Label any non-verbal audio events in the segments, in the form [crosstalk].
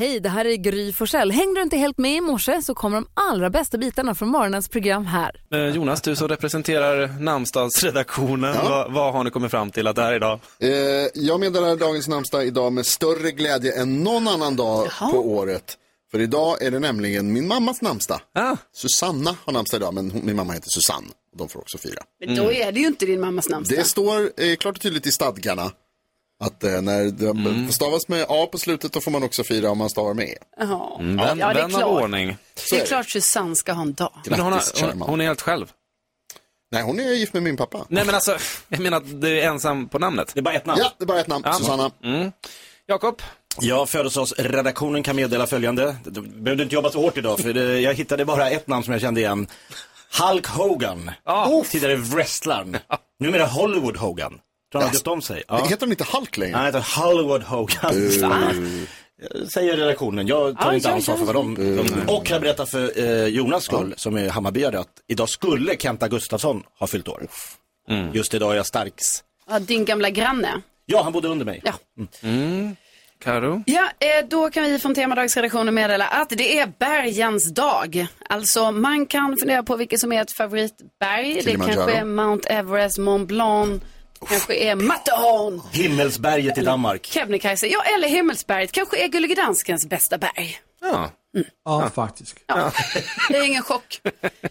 Hej, det här är Gry Forssell. Hängde du inte helt med i morse så kommer de allra bästa bitarna från morgonens program här. Eh, Jonas, du som representerar namnsdagsredaktionen, vad, vad har ni kommit fram till att det är idag? Eh, jag meddelar dagens namnsdag idag med större glädje än någon annan dag på året. För idag är det nämligen min mammas namnsdag. Ah. Susanna har namnsdag idag, men hon, min mamma heter Susanne. Och de får också fira. Men då är det ju inte din mammas namnsdag. Det står eh, klart och tydligt i stadgarna att eh, när det stavas med A på slutet då får man också fira om man stavar med E. Jaha. Mm, vän, Ja, det är klart. ordning. Det är klart Susanne ska ha en dag. Men hon, Grattis, har, hon, hon är helt själv. Nej, hon är gift med min pappa. Nej men alltså, [laughs] jag menar att du är ensam på namnet. Det är bara ett namn. Ja, det är bara ett namn. Susanna. Jakob? Ja, födelsedagsredaktionen kan meddela följande. Du behövde inte jobba så hårt idag, för det, jag hittade bara ett namn som jag kände igen. Hulk Hogan. Ja. Tidigare wrestlern. [laughs] Numera Hollywood Hogan. Tror han har döpt om sig? Ja. Heter hon inte Hulk längre? Han heter Hollywood Hogan. Säger redaktionen. Jag tar Ja, inte ja, ansvar för ja. vad de... de och jag berättar för eh, Jonas skull, som är Hammarbyare, att idag skulle Kenta Gustafsson ha fyllt år. Just idag är jag starks. Ja, din gamla granne. Ja, han bodde under mig. Ja. Karo? Ja, eh, då kan vi från Temadagsredaktionen meddela att det är bergens dag. Alltså man kan fundera på vilket som är ett favoritberg. Det kanske är Mount Everest, Mont Blanc, kanske är Matterhorn, Himmelsberget i Danmark. Kebnekaise, ja eller Himmelsberget, kanske är Gullige Danskens bästa berg. Ja. Ja, faktiskt. Det är ingen chock.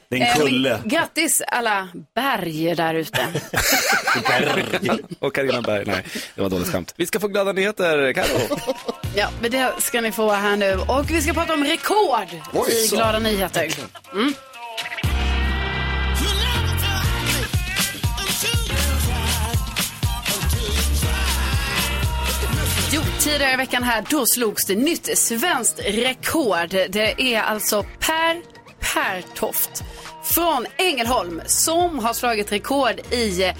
Det är en Eh, kulle. grattis alla berg där ute. [laughs] Och Carina Berg, nej, det var dåligt skämt. Vi ska få glada nyheter, Karo. [laughs] Ja, men det ska ni få här nu. Och vi ska prata om rekord Oj, i så. glada nyheter. Mm. Jo, tidigare i veckan här, då slogs det nytt svenskt rekord. Det är alltså Per Pertoft från Ängelholm som har slagit rekord i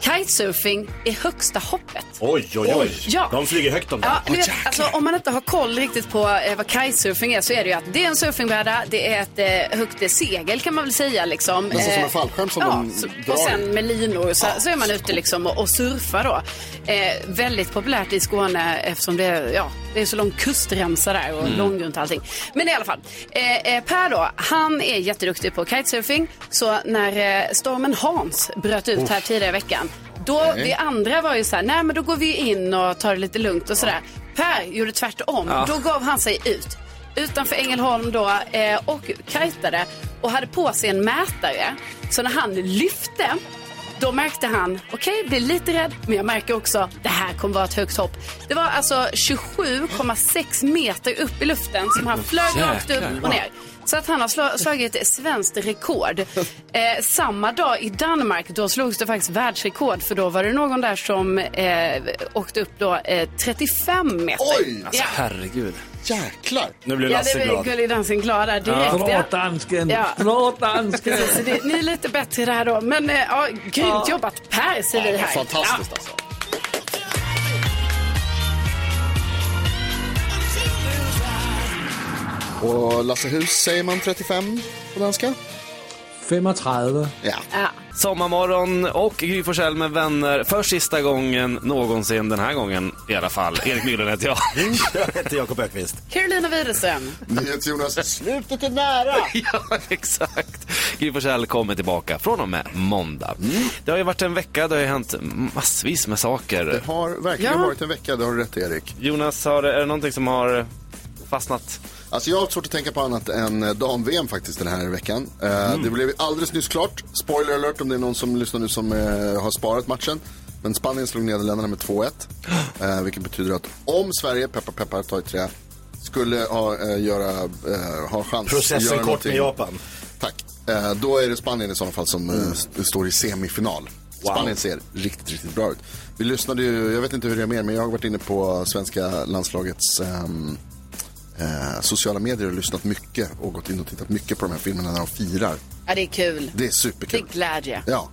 kitesurfing i högsta hoppet. Oj, oj, oj. Ja. De flyger högt de där. Ja, vet, alltså, om man inte har koll riktigt på eh, vad kitesurfing är så är det ju att det är en surfingbräda, det är ett eh, högt segel kan man väl säga liksom. Nästan som Eh, en fallskärm som ja, de så, drar Och sen med linor så, så är man ute liksom och, och surfar då. Eh, väldigt populärt i Skåne eftersom det är, ja, det är så lång kustremsa där och långgrunt och allting. Men i alla fall, eh, eh, Per då, han är jätteduktig på kitesurfing. Så när eh, stormen Hans bröt ut här tidigare i veckan, då vi andra var ju så här, nej men då går vi in och tar det lite lugnt och sådär. Per gjorde tvärtom. Då gav han sig ut utanför Ängelholm då eh, och kajtade och hade på sig en mätare. Så när han lyfte då märkte han, okej, blir lite rädd, men jag märker också, det här kommer vara ett högt hopp. Det var alltså 27,6 meter upp i luften som han flög rakt upp och ner. Så att han har slagit ett svenskt rekord. [laughs] Eh, samma dag i Danmark, då slogs det faktiskt världsrekord, för då var det någon där som eh, åkte upp då eh, 35 meter. Oj! Ja. Herregud. Jäklar! Nu blir Ja, Lasse det blir glad. Gullig Dansken glad där direkt. Bra Ja. dansken, Ja. bra dansken. Precis, det, ni är lite bättre där då. Men eh, ja, grymt jobbat Per, säger vi här. Fantastiskt alltså. Och Lasse Hus säger man 35 på danska? 35. Ja. Ja. Sommarmorgon och Gry Forssell med vänner för sista gången någonsin, den här gången i alla fall. Erik Myhren heter jag. [laughs] Jag heter Jakob Ökvist. Carolina Widerström. NyhetsJonas, slutet är nära! [laughs] ja, exakt. Gry Forssell kommer tillbaka från och med måndag. Det har ju varit en vecka, det har ju hänt massvis med saker. Det har verkligen Ja. varit en vecka, det har du rätt Erik. Jonas, har, är det någonting som har fastnat? Alltså jag har svårt att tänka på annat än eh, dam-VM faktiskt den här veckan. Eh, Det blev alldeles nyss klart. Spoiler alert om det är någon som lyssnar nu som eh, har sparat matchen. Men Spanien slog Nederländerna med 2-1. [gasps] Eh, vilket betyder att om Sverige, peppar peppar, tar i trä, skulle ha, göra, ha chans Processen kort med någonting. Japan. Tack. Då är det Spanien i sådana fall som st- står i semifinal. Spanien ser riktigt, riktigt bra ut. Vi lyssnade ju, jag vet inte hur det är mer, men jag har varit inne på svenska landslagets ehm, eh, sociala medier och lyssnat mycket och gått in och tittat mycket på de här filmerna när de firar. Ja, det är kul. Det är superkul. Det glädje. Ja.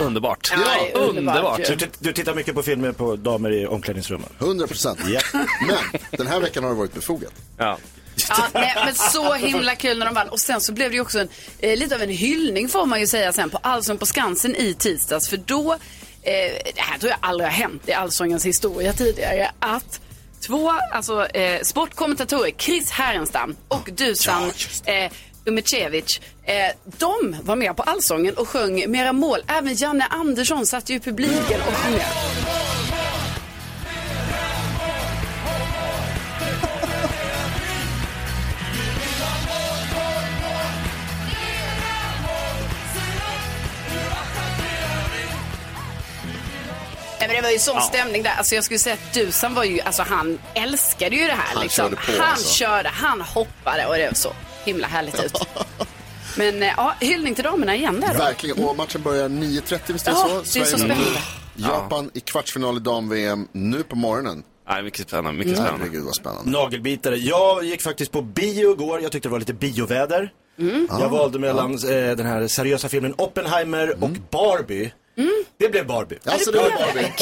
Underbart. Ja, underbart. underbart. Du, du, tittar mycket på filmer på damer i omklädningsrummet. 100 procent. Yeah. Men den här veckan har det varit befogat. Ja. Ja, nej, men så [laughs] himla kul när de vann. Och sen så blev det ju också en, eh, lite av en hyllning får man ju säga sen på Allsång på Skansen i tisdags. För då, eh, det här tror jag aldrig har hänt i Allsångens historia tidigare, att två alltså, eh, sportkommentatorer, Chris Härenstam och Dusan eh, Umicevic, eh, de var med på Allsången och sjöng Mera mål. Även Janne Andersson satt ju i publiken och sjöng med. Var ju sån stämning där. Alltså jag skulle säga att Dusan var ju, alltså han älskade ju det här. Han liksom. körde på, han alltså. körde, han hoppade och det såg himla härligt ut. Men eh, ja, hyllning till damerna igen där då. Verkligen. Och matchen börjar 9.30 visst är det Ja, så? det är så spännande. mot Japan i kvartsfinal i dam-VM nu på morgonen. Nej, mycket spännande. Mycket spännande. Herregud vad spännande. Nagelbitare. Jag gick faktiskt på bio igår. Jag tyckte det var lite bioväder. Jag valde mellan eh, den här seriösa filmen Oppenheimer och Barbie. Det blev Barbie. Alltså det var Barbie.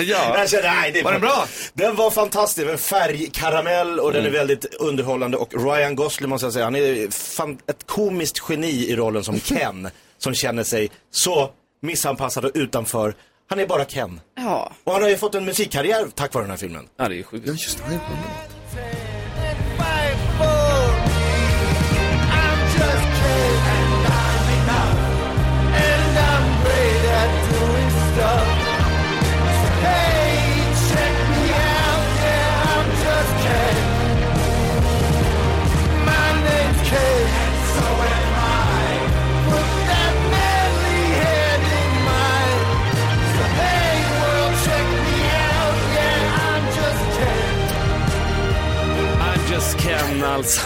Ja. [laughs] Jag kände, nej, det Var den bra? Den var fantastisk, en färgkaramell och den är väldigt underhållande och Ryan Gosling måste jag säga, han är fan, ett komiskt geni i rollen som [laughs] Ken. som känner sig så missanpassad och utanför. Han är bara Ken. Ja. Och han har ju fått en musikkarriär tack vare den här filmen. Ja, det är ju sjukt. Ja just det, Ken alltså.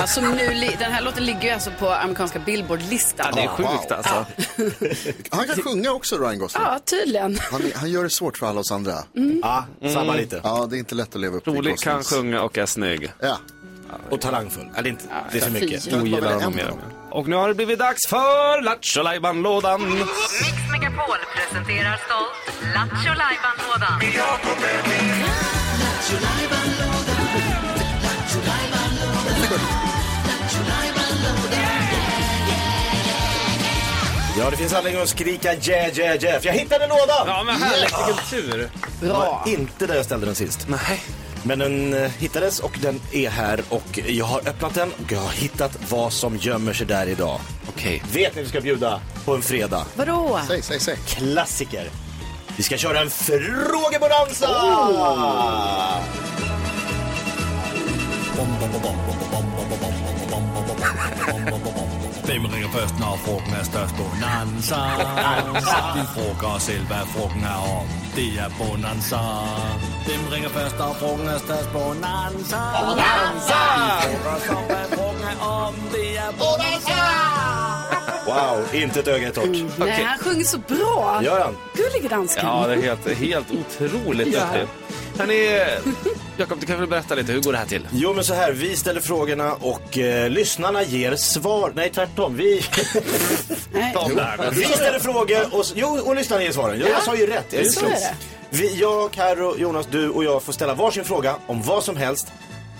Alltså nu, den här låten ligger ju alltså på amerikanska Billboard-listan. Ja, det är sjukt alltså. [laughs] Han kan sjunga också Ryan Gosling. Ja, tydligen. Han, han gör det svårt för alla oss andra. Ja, samma lite. Ja, det är inte lätt att leva upp till Rolig, kan sjunga och är snygg. Ja. Och talangfull. Eller inte, det är för mycket. Ogillar honom mer. Och nu har det blivit dags för Lattjo Lajban-lådan. Mix Megapol presenterar stolt Lattjo Lajban-lådan. Ja, det finns anledning att skrika yeah, yeah, yeah. För jag hittade lådan! Ja, men härligt, vilken tur. Det var inte där jag ställde den sist. Nej. Men den eh, hittades och den är här och jag har öppnat den och jag har hittat vad som gömmer sig där idag. Okej. Vet ni vi ska bjuda på en fredag? Vadå? Säg, säg, säg. Klassiker. Vi ska köra en frågebonanza! [laughs] Hvem ringer først, når frugten er størst? Bonanza. Vi frugger os selv, hvad frugten er om. Det er Bonanza. Hvem ringer først, når frugten er størst? Bonanza. Bonanza. Vi frugger os om, hvad frugten er om. Det er Bonanza. Wow, inte ett öga i torrt. Nej, han sjunger så bra. Gör han? Gullige dansken. Ja, det är helt, helt otroligt Ja. Hörni, [laughs] Jakob, du kan väl berätta lite, hur går det här till? Jo men så här, vi ställer frågorna och eh, lyssnarna ger svar. Nej tvärtom, vi, vi ställer frågor och, jo, och lyssnarna ger svaren. Jag, jag sa ju rätt. Jag Så är det. Vi, jag, Karo, Jonas, du och jag får ställa varsin fråga om vad som helst.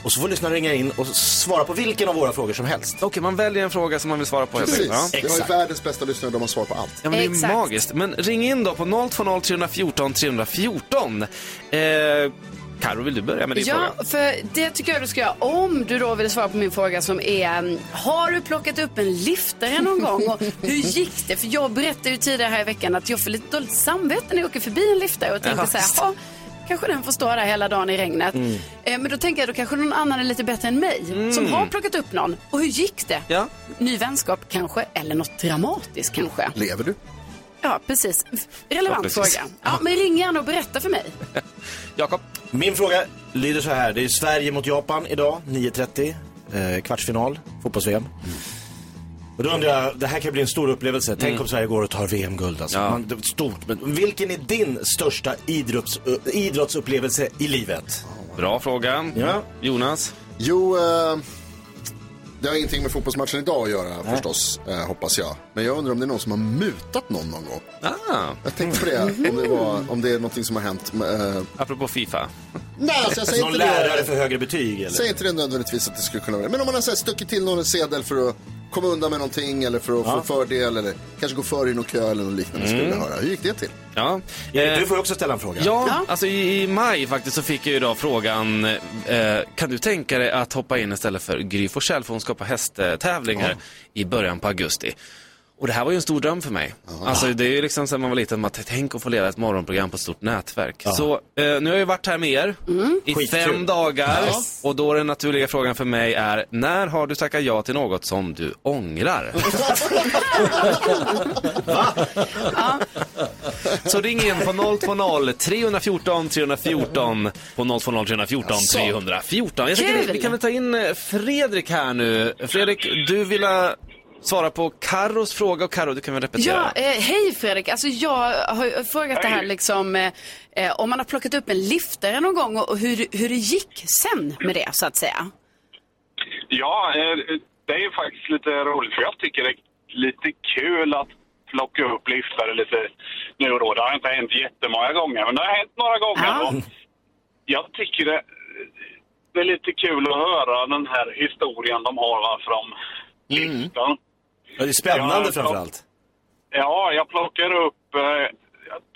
Och så får lyssnarna ringa in och svara på vilken av våra frågor som helst. Okej, man väljer en fråga som man vill svara på. Precis. Ja. Vi har ju världens bästa lyssnare, de har svar på allt. Ja, men det är Exakt. magiskt. Men ring in då på 020 314 314. Eh, Karo, vill du börja med din Ja, fråga? för det tycker jag du ska göra. Om du då vill svara på min fråga som är, har du plockat upp en liftare någon gång och hur gick det? För jag berättade ju tidigare här i veckan att jag får lite dåligt samvete när jag åker förbi en liftare och tänkte Ja, så här, "Ja, kanske den får stå där hela dagen i regnet. Mm. Eh, men då tänker jag, då kanske någon annan är lite bättre än mig som har plockat upp någon. Och hur gick det? Ja. Ny vänskap kanske, eller något dramatiskt kanske. Lever du? Ja, precis. Relevant Förhoppningsvis. fråga. Ja, men ring gärna och berätta för mig. [laughs] Jakob? Min fråga lyder så här. Det är Sverige mot Japan idag, 9.30. Eh, kvartsfinal, fotbolls-VM. Och då undrar jag, det här kan bli en stor upplevelse. Tänk om Sverige går och tar VM-guld. Alltså. Ja. Man, det är stort. Men vilken är din största idrotts, uh, idrottsupplevelse i livet? Bra fråga. Ja. Jonas? Jo, eh, Det har ingenting med fotbollsmatchen idag att göra förstås, eh, hoppas jag. Men jag undrar om det är någon som har mutat någon någon gång. Ah, Jag tänkte på det, om det, var, om det är någonting som har hänt. Eh, apropå Fifa. nej, alltså jag säger Någon inte lärare det. för högre betyg eller? Säger inte det nödvändigtvis att det skulle kunna vara Men om man har så här, stuckit till någon sedel för att komma undan med någonting eller för att få fördel eller kanske gå före i någon kö eller något liknande skulle jag vilja höra. Hur gick det till? Ja. Ja, Eh, Du får också ställa en fråga. Ja, alltså i, i maj faktiskt så fick jag ju då frågan, eh, kan du tänka dig att hoppa in istället för Gry Forssell för hon ska på hästtävlingar i början på augusti. Och det här var ju en stor dröm för mig. Alltså det är ju liksom sen man var liten, man tänk att få leda ett morgonprogram på ett stort nätverk. Så eh, nu har jag varit här med er i Skitkul. fem dagar. Och då den naturliga frågan för mig är, när har du tackat ja till något som du ångrar? [laughs] Så ring in på 020 314 314 på 020 314 314. Jag vi, Kul! vi kan väl ta in eh, Fredrik här nu. Fredrik, du vill ha svara på Carros fråga och Carro, du kan väl repetera? Ja, eh, hej Fredrik. Alltså jag har frågat det här liksom eh, eh, om man har plockat upp en liftare någon gång och, och hur, hur det gick sen med det så att säga. Ja, eh, det är ju faktiskt lite roligt för jag tycker det är lite kul att plocka upp liftare lite nu och då. Det har inte hänt jättemånga gånger, men det har hänt några gånger. Och jag tycker det, det är lite kul att höra den här historien de har varför de liftar. Ja, det är spännande framförallt. Ja, jag plockar upp eh,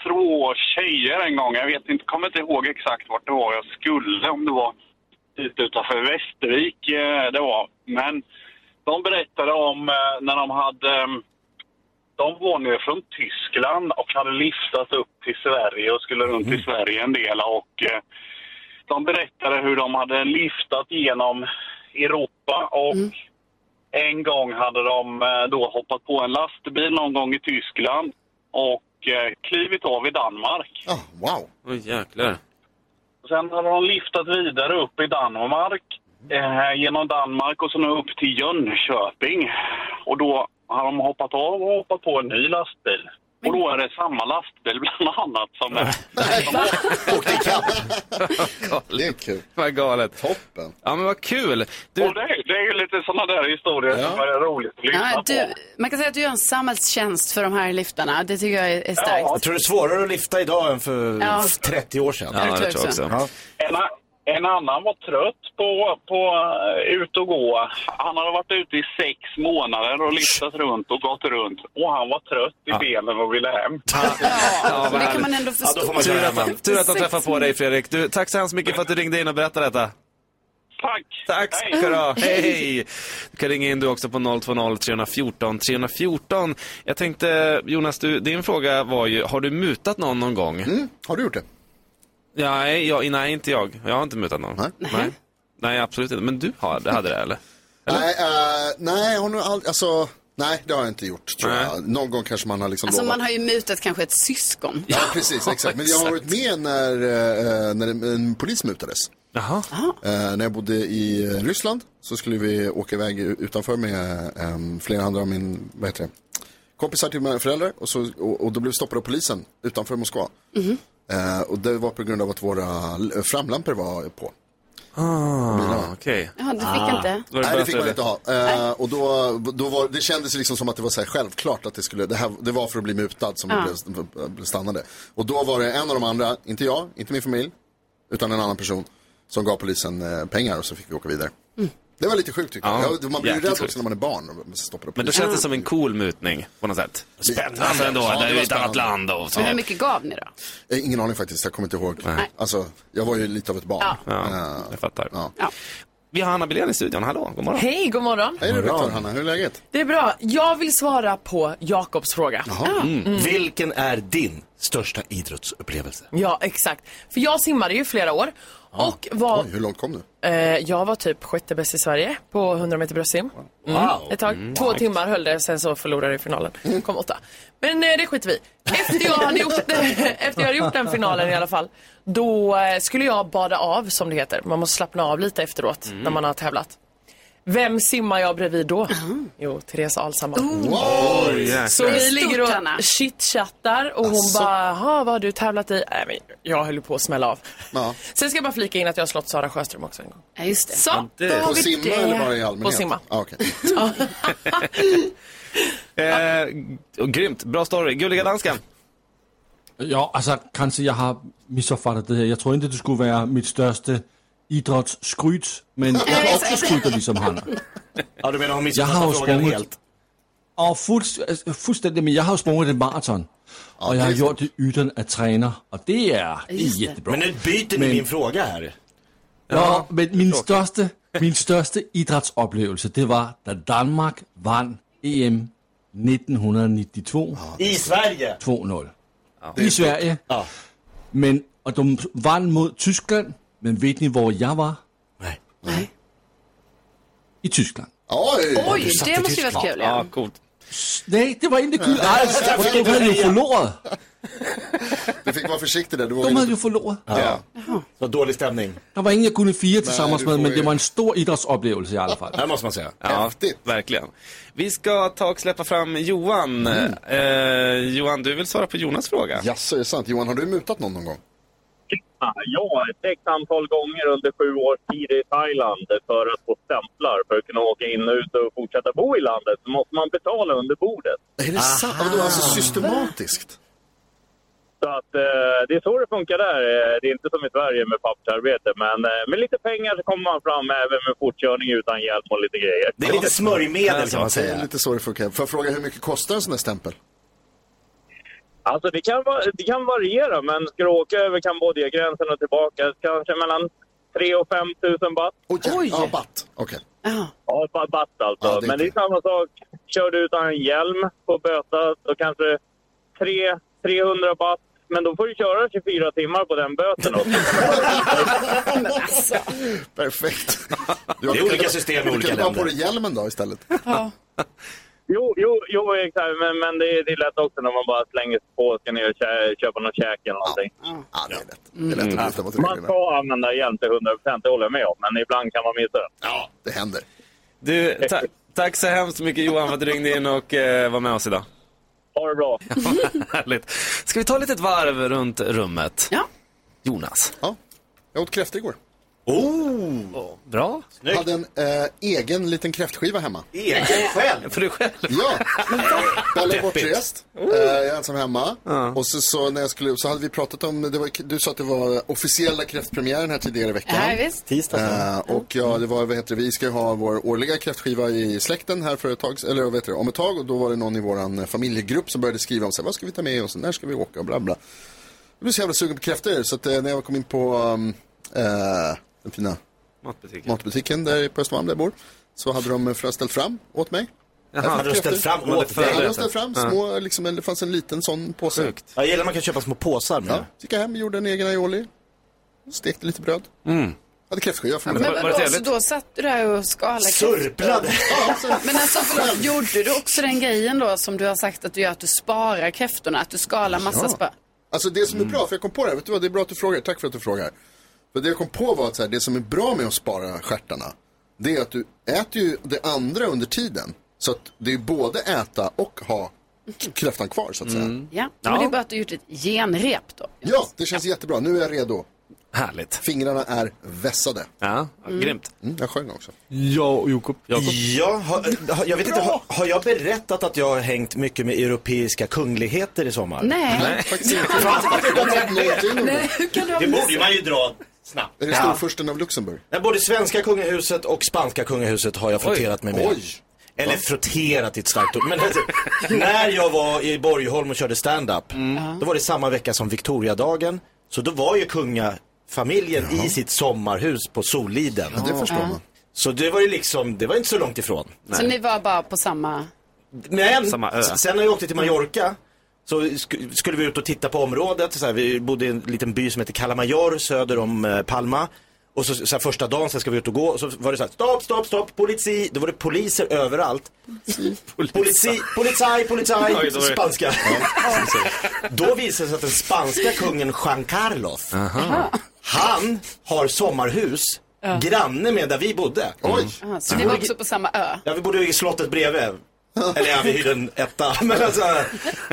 två tjejer en gång. Jag vet inte, kommer inte ihåg exakt vart det var jag skulle, om det var dit utanför Västervik eh, det var. Men de berättade om eh, när de hade... eh, De var nere från Tyskland och hade liftat upp till Sverige och skulle runt i Sverige en del. Och eh, de berättade hur de hade liftat genom Europa och en gång hade de eh, då hoppat på en lastbil någon gång i Tyskland och eh, klivit av i Danmark. Ah, wow. Oj jäklar. Sen hade de liftat vidare upp i Danmark, eh, genom Danmark och så nu upp till Jönköping. Och då har de hoppat av och hoppat på en ny lastbil. Och då är det samma lastbil bland annat som är... Åkte ikapp. [laughs] Det är kul. Vad galet. Toppen. Ja men vad kul. Du, Och det, är- det är ju lite sådana där historier som är roligt att lyssna Ja, du, på. man kan säga att du gör en samhällstjänst för de här liftarna. Det tycker jag är, är starkt. Jag tror det är svårare att lifta idag än för Ja. 30 år sedan. ja, det jag tror jag också. också. Ja. En, a- en annan var trött på, på uh, ut och gå. Han hade varit ute i sex månader och liftat runt och gått runt. Och han var trött i benen och ville hem. Ja, vad det kan man ändå Ja, förstå. får man Tur köra att, han- tur att Sex träffade på dig Fredrik. Du, tack så hemskt mycket för att du ringde in och berättade detta. Tack! Tack ska Hej. du ha. Hej! Du kan ringa in du också på 020 314 314. Jag tänkte, Jonas, du, din fråga var ju, har du mutat någon någon gång? Mm. Har du gjort det? Ja, nej, jag, nej, inte jag. Jag har inte mutat någon. Nej. Nej, nej absolut inte. Men du har, hade det eller? Nej, uh, nej, hon har aldrig, alltså, nej, det har jag inte gjort tror Nej. jag. Någon gång kanske man har liksom Alltså lovat. man har ju mutat kanske ett syskon. Ja, precis, exakt. Men jag har varit med när, eh, när en, polis mutades. Jaha. Eh, när jag bodde i eh, Ryssland så skulle vi åka iväg utanför med eh, flera andra av min, vad heter det, kompisar till mina föräldrar. Och, så, och, och då blev vi stoppade av polisen utanför Moskva. Eh, och det var på grund av att våra framlampor var på. Ah, okej. Ja, du fick inte. Var det Nej, det fick man inte ha. Eh, och då, då var, det kändes liksom som att det var så här självklart att det skulle, det, här, det var för att bli mutad som Ja. vi blev, blev stannade. Och då var det en av de andra, inte jag, inte min familj, utan en annan person som gav polisen eh, pengar och så fick vi åka vidare. Det var lite sjukt tycker Ja, jag. jag. Man blir ju rädd sjukt. också när man är barn och stoppar upp Men då känns det som en cool mutning på något sätt. Spännande. Alltså ändå, Ja, det är ju ett annat land och så. Men hur mycket gav ni då? Eh, Ingen aning faktiskt, jag kommer inte ihåg. Nej. Alltså, jag var ju lite av ett barn. Ja. Ja, Eh, jag fattar. ja. Ja. Vi har Hanna Billén i studion, hallå, god morgon. Hej, god morgon. Hej du Viktor, Hanna, hur är läget? Det är bra. Jag vill svara på Jakobs fråga. Mm. Vilken är din största idrottsupplevelse? Ja, exakt. För jag simmade ju flera år och var, Oj, hur långt kom du? eh, jag var typ sjätte bäst i Sverige på 100 meter bröstsim. Mm. Wow. Ett tag. Två timmar höll det, sen så förlorade jag i finalen. Kom åtta. Men eh, det skiter vi. Efter jag hade gjort, [laughs] efter jag hade gjort den finalen i alla fall, då eh, skulle jag bada av som det heter. Man måste slappna av lite efteråt när man har tävlat. Vem simmar jag bredvid då? Jo, Therese Alshammar. Oj, jäklar. Så vi ligger och chitchattar och hon Asså. bara, "Jaha, vad har du tävlat i? Nej, men jag höll på att smälla av. Ja. Sen ska jag bara flika in att jag har slått Sara Sjöström också en gång. Ja, just det. Så, det- då har På vi simma det. eller bara i allmänhet? På simma. Ah, okej. [laughs] Eh, grymt, bra story. Gulliga dansken. Ja, alltså kanske jag har missuppfattat det här. Jag tror inte det skulle vara mitt största idrottsskryt, men jag har också skrytit liksom Hanna. Ja, du menar hon Jag har frågan sprungit. helt? Alltså, fullständigt, men jag har sprungit ett maraton. Och jag har gjort det utan att träna. Och det är, det är jättebra. Men nu byter ni Men- min fråga här. Ja, men min största, min största idrottsupplevelse, det var när Danmark vann EM 1992 I Sverige. 2-0. I Sverige. Ja. Men, och de vann mot Tyskland, men vet ni var jag var? Nej. Nej. I Tyskland. Oj! Oj, det måste ju varit kul. Ja, Ja. coolt. Nej, det var inte kul alls. De hade ju förlorat. Du fick vara försiktig där. Du var De hade ju förlorat. Ja. Så dålig stämning. Det var ingen jag kunde fira tillsammans med, men det var en stor idrottsupplevelse i alla fall. Det måste man säga. Ja, Häftigt. verkligen. Vi ska ta och släppa fram Johan. Eh, Johan, du vill svara på Jonas fråga? Jaså, är det sant? Johan, har du mutat någon någon gång? Ja, ett x antal gånger under sju års tid i Thailand för att få stämplar för att kunna åka in och ut och fortsätta bo i landet så måste man betala under bordet. Är det sant? Det var alltså systematiskt? Så att eh, det är så det funkar där. Eh, Det är inte som i Sverige med pappersarbete, men eh, med lite pengar så kommer man fram även med fortkörning utan hjälm och lite grejer. Det är lite smörjmedel kan man Det är säga. lite så det funkar. Får jag fråga hur mycket kostar en sån här stämpel? Alltså det kan, det kan variera, men ska du åka över Kambodjagränsen och tillbaka kanske mellan 3 och 5 tusen baht. Oj! Ja, batt. Okej. Ja, ba- baht alltså. Ja, det men det är samma sak. Kör du utan en hjälm på böta så kanske 3, 300 baht. Men då får du köra 24 timmar på den böten också. [laughs] Perfekt. Det är olika system i olika Du kan ha på länder. dig hjälmen då istället. Jo, jo, jo exakt. Men, men det, är, det är lätt också när man bara slänger sig på och ska ner och kä- köpa någon käk eller någonting. Ja, det är lätt. Det är lätt att bryta mot Man reglerna. ska använda hjälm till 100 procent, det håller jag med om. Men ibland kan man missa det. Ja, det händer. Du, ta tack så hemskt mycket Johan för att du ringde in och eh, var med oss idag. Ha det bra. [laughs] Härligt. Ska vi ta ett litet varv runt rummet? Ja. Jonas. Ja, jag åt kräftor igår. Oh, bra. Jag hade en eh, egen liten kräftskiva hemma. Egen själv? [laughs] För dig själv? Ja, Bella är bortrest. Eh, jag är ensam hemma. Och så, så när jag skulle så hade vi pratat om, det var, du sa att det var officiella kräftpremiären här tidigare i veckan. Ja, visst. Tisdag. Eh, och ja, det var, vad heter det, vi ska ha vår årliga kräftskiva i släkten här för ett tag, eller vad heter det, om ett tag. Och då var det någon i våran eh, familjegrupp som började skriva om så här, vad ska vi ta med oss, när ska vi åka och bla bla. Jag blev så jävla sugen på kräftor så att eh, när jag kom in på um, eh, den fina Matbutiken. matbutiken där på Östermalm där jag bor. Så hade de ställt fram åt mig. Jaha, hade de ställt fram De åt Ja, dig? de hade ställt fram små, liksom, det fanns en liten sån påse. Sjukt. Jag gillar att man kan köpa små påsar med. Ja, gick jag hem, gjorde en egen aioli. Stekte lite bröd. Mm. Hade kräftskiva för Men mig. Men var det vadå, så då satt du där och skalade Surplade! Men alltså förlåt, gjorde du också den grejen då som du har sagt att du gör, att du sparar kräftorna, att du skalar massa Ja. spö? Alltså det som är bra, för jag kom på det här, vet du vad, det är bra att du frågar, tack för att du frågar. För det jag kom på var att så här, det som är bra med att spara stjärtarna, det är att du äter ju det andra under tiden. Så att det är både äta och ha kräftan kvar så att säga. Ja, Ja. men det är bara att du gjort ett genrep då. Ja, det känns jättebra. Nu är jag redo. Härligt. Fingrarna är vässade. Ja, grymt. Mm, jag sjöng också. Ja, Jakob. Jakob. Ja, har, har, jag vet inte, har, har jag berättat att jag har hängt mycket med europeiska kungligheter i sommar? Nej. Faktiskt inte. [laughs] Nej, hur kan du ha Det borde man ju dra snabbt. Är det storfursten av Luxemburg? Nej, både svenska kungahuset och spanska kungahuset har jag frotterat mig med. Oj! Eller frotterat är ett starkt ord. Men alltså, när jag var i Borgholm och körde stand-up, då var det samma vecka som Victoriadagen. Så då var ju kungafamiljen i sitt sommarhus på Soliden. Det förstår man. Så det var ju liksom, det var inte så långt ifrån. Så ni var bara på samma... Men Samma ö. sen när jag åkte till Mallorca så sk- skulle vi ut och titta på området. Så här, vi bodde i en liten by som heter Calamajor söder om eh, Palma. Och så, så här, första dagen så ska vi ut och gå och så var det så här, stopp, stopp, stopp, polici. Då var det poliser överallt. Oj, då var det- spanska. Då visade det sig att den spanska kungen Juan Carlos, han har sommarhus granne med där vi bodde. Oj! Aha, så vi var också på samma ö. Ja, vi bodde i slottet bredvid. Eller ja, vi hyrde en etta. [laughs] Men alltså,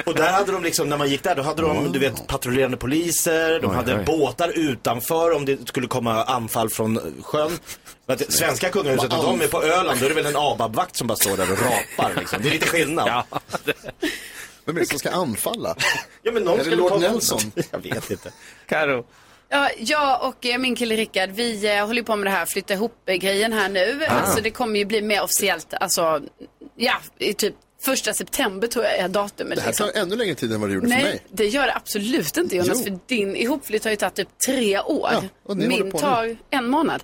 och där hade de liksom, när man gick där, då hade de, du vet, patrullerande poliser, de hade oj. båtar utanför om det skulle komma anfall från sjön. Att svenska kungahuset, om de är på Öland, då är det väl en ABAB-vakt som bara står där och rapar liksom. Det är lite skillnad. Vem är det som ska anfalla? Ja, men någon är det Lord komma- Nelson? [laughs] Jag vet inte. Karo. Ja, jag och eh, min kille Rickard, vi eh, håller på med det här flytta ihop-grejen här nu. Ah. Alltså det kommer ju bli mer officiellt, alltså, ja, i typ första september tror jag är datumet. Det här liksom. tar ännu längre tid än vad det gjorde för Nej, mig. det gör det absolut inte Jonas, Jo. för din ihopflytt har ju tagit typ tre år. Ja, och ni Min på nu. tar en månad.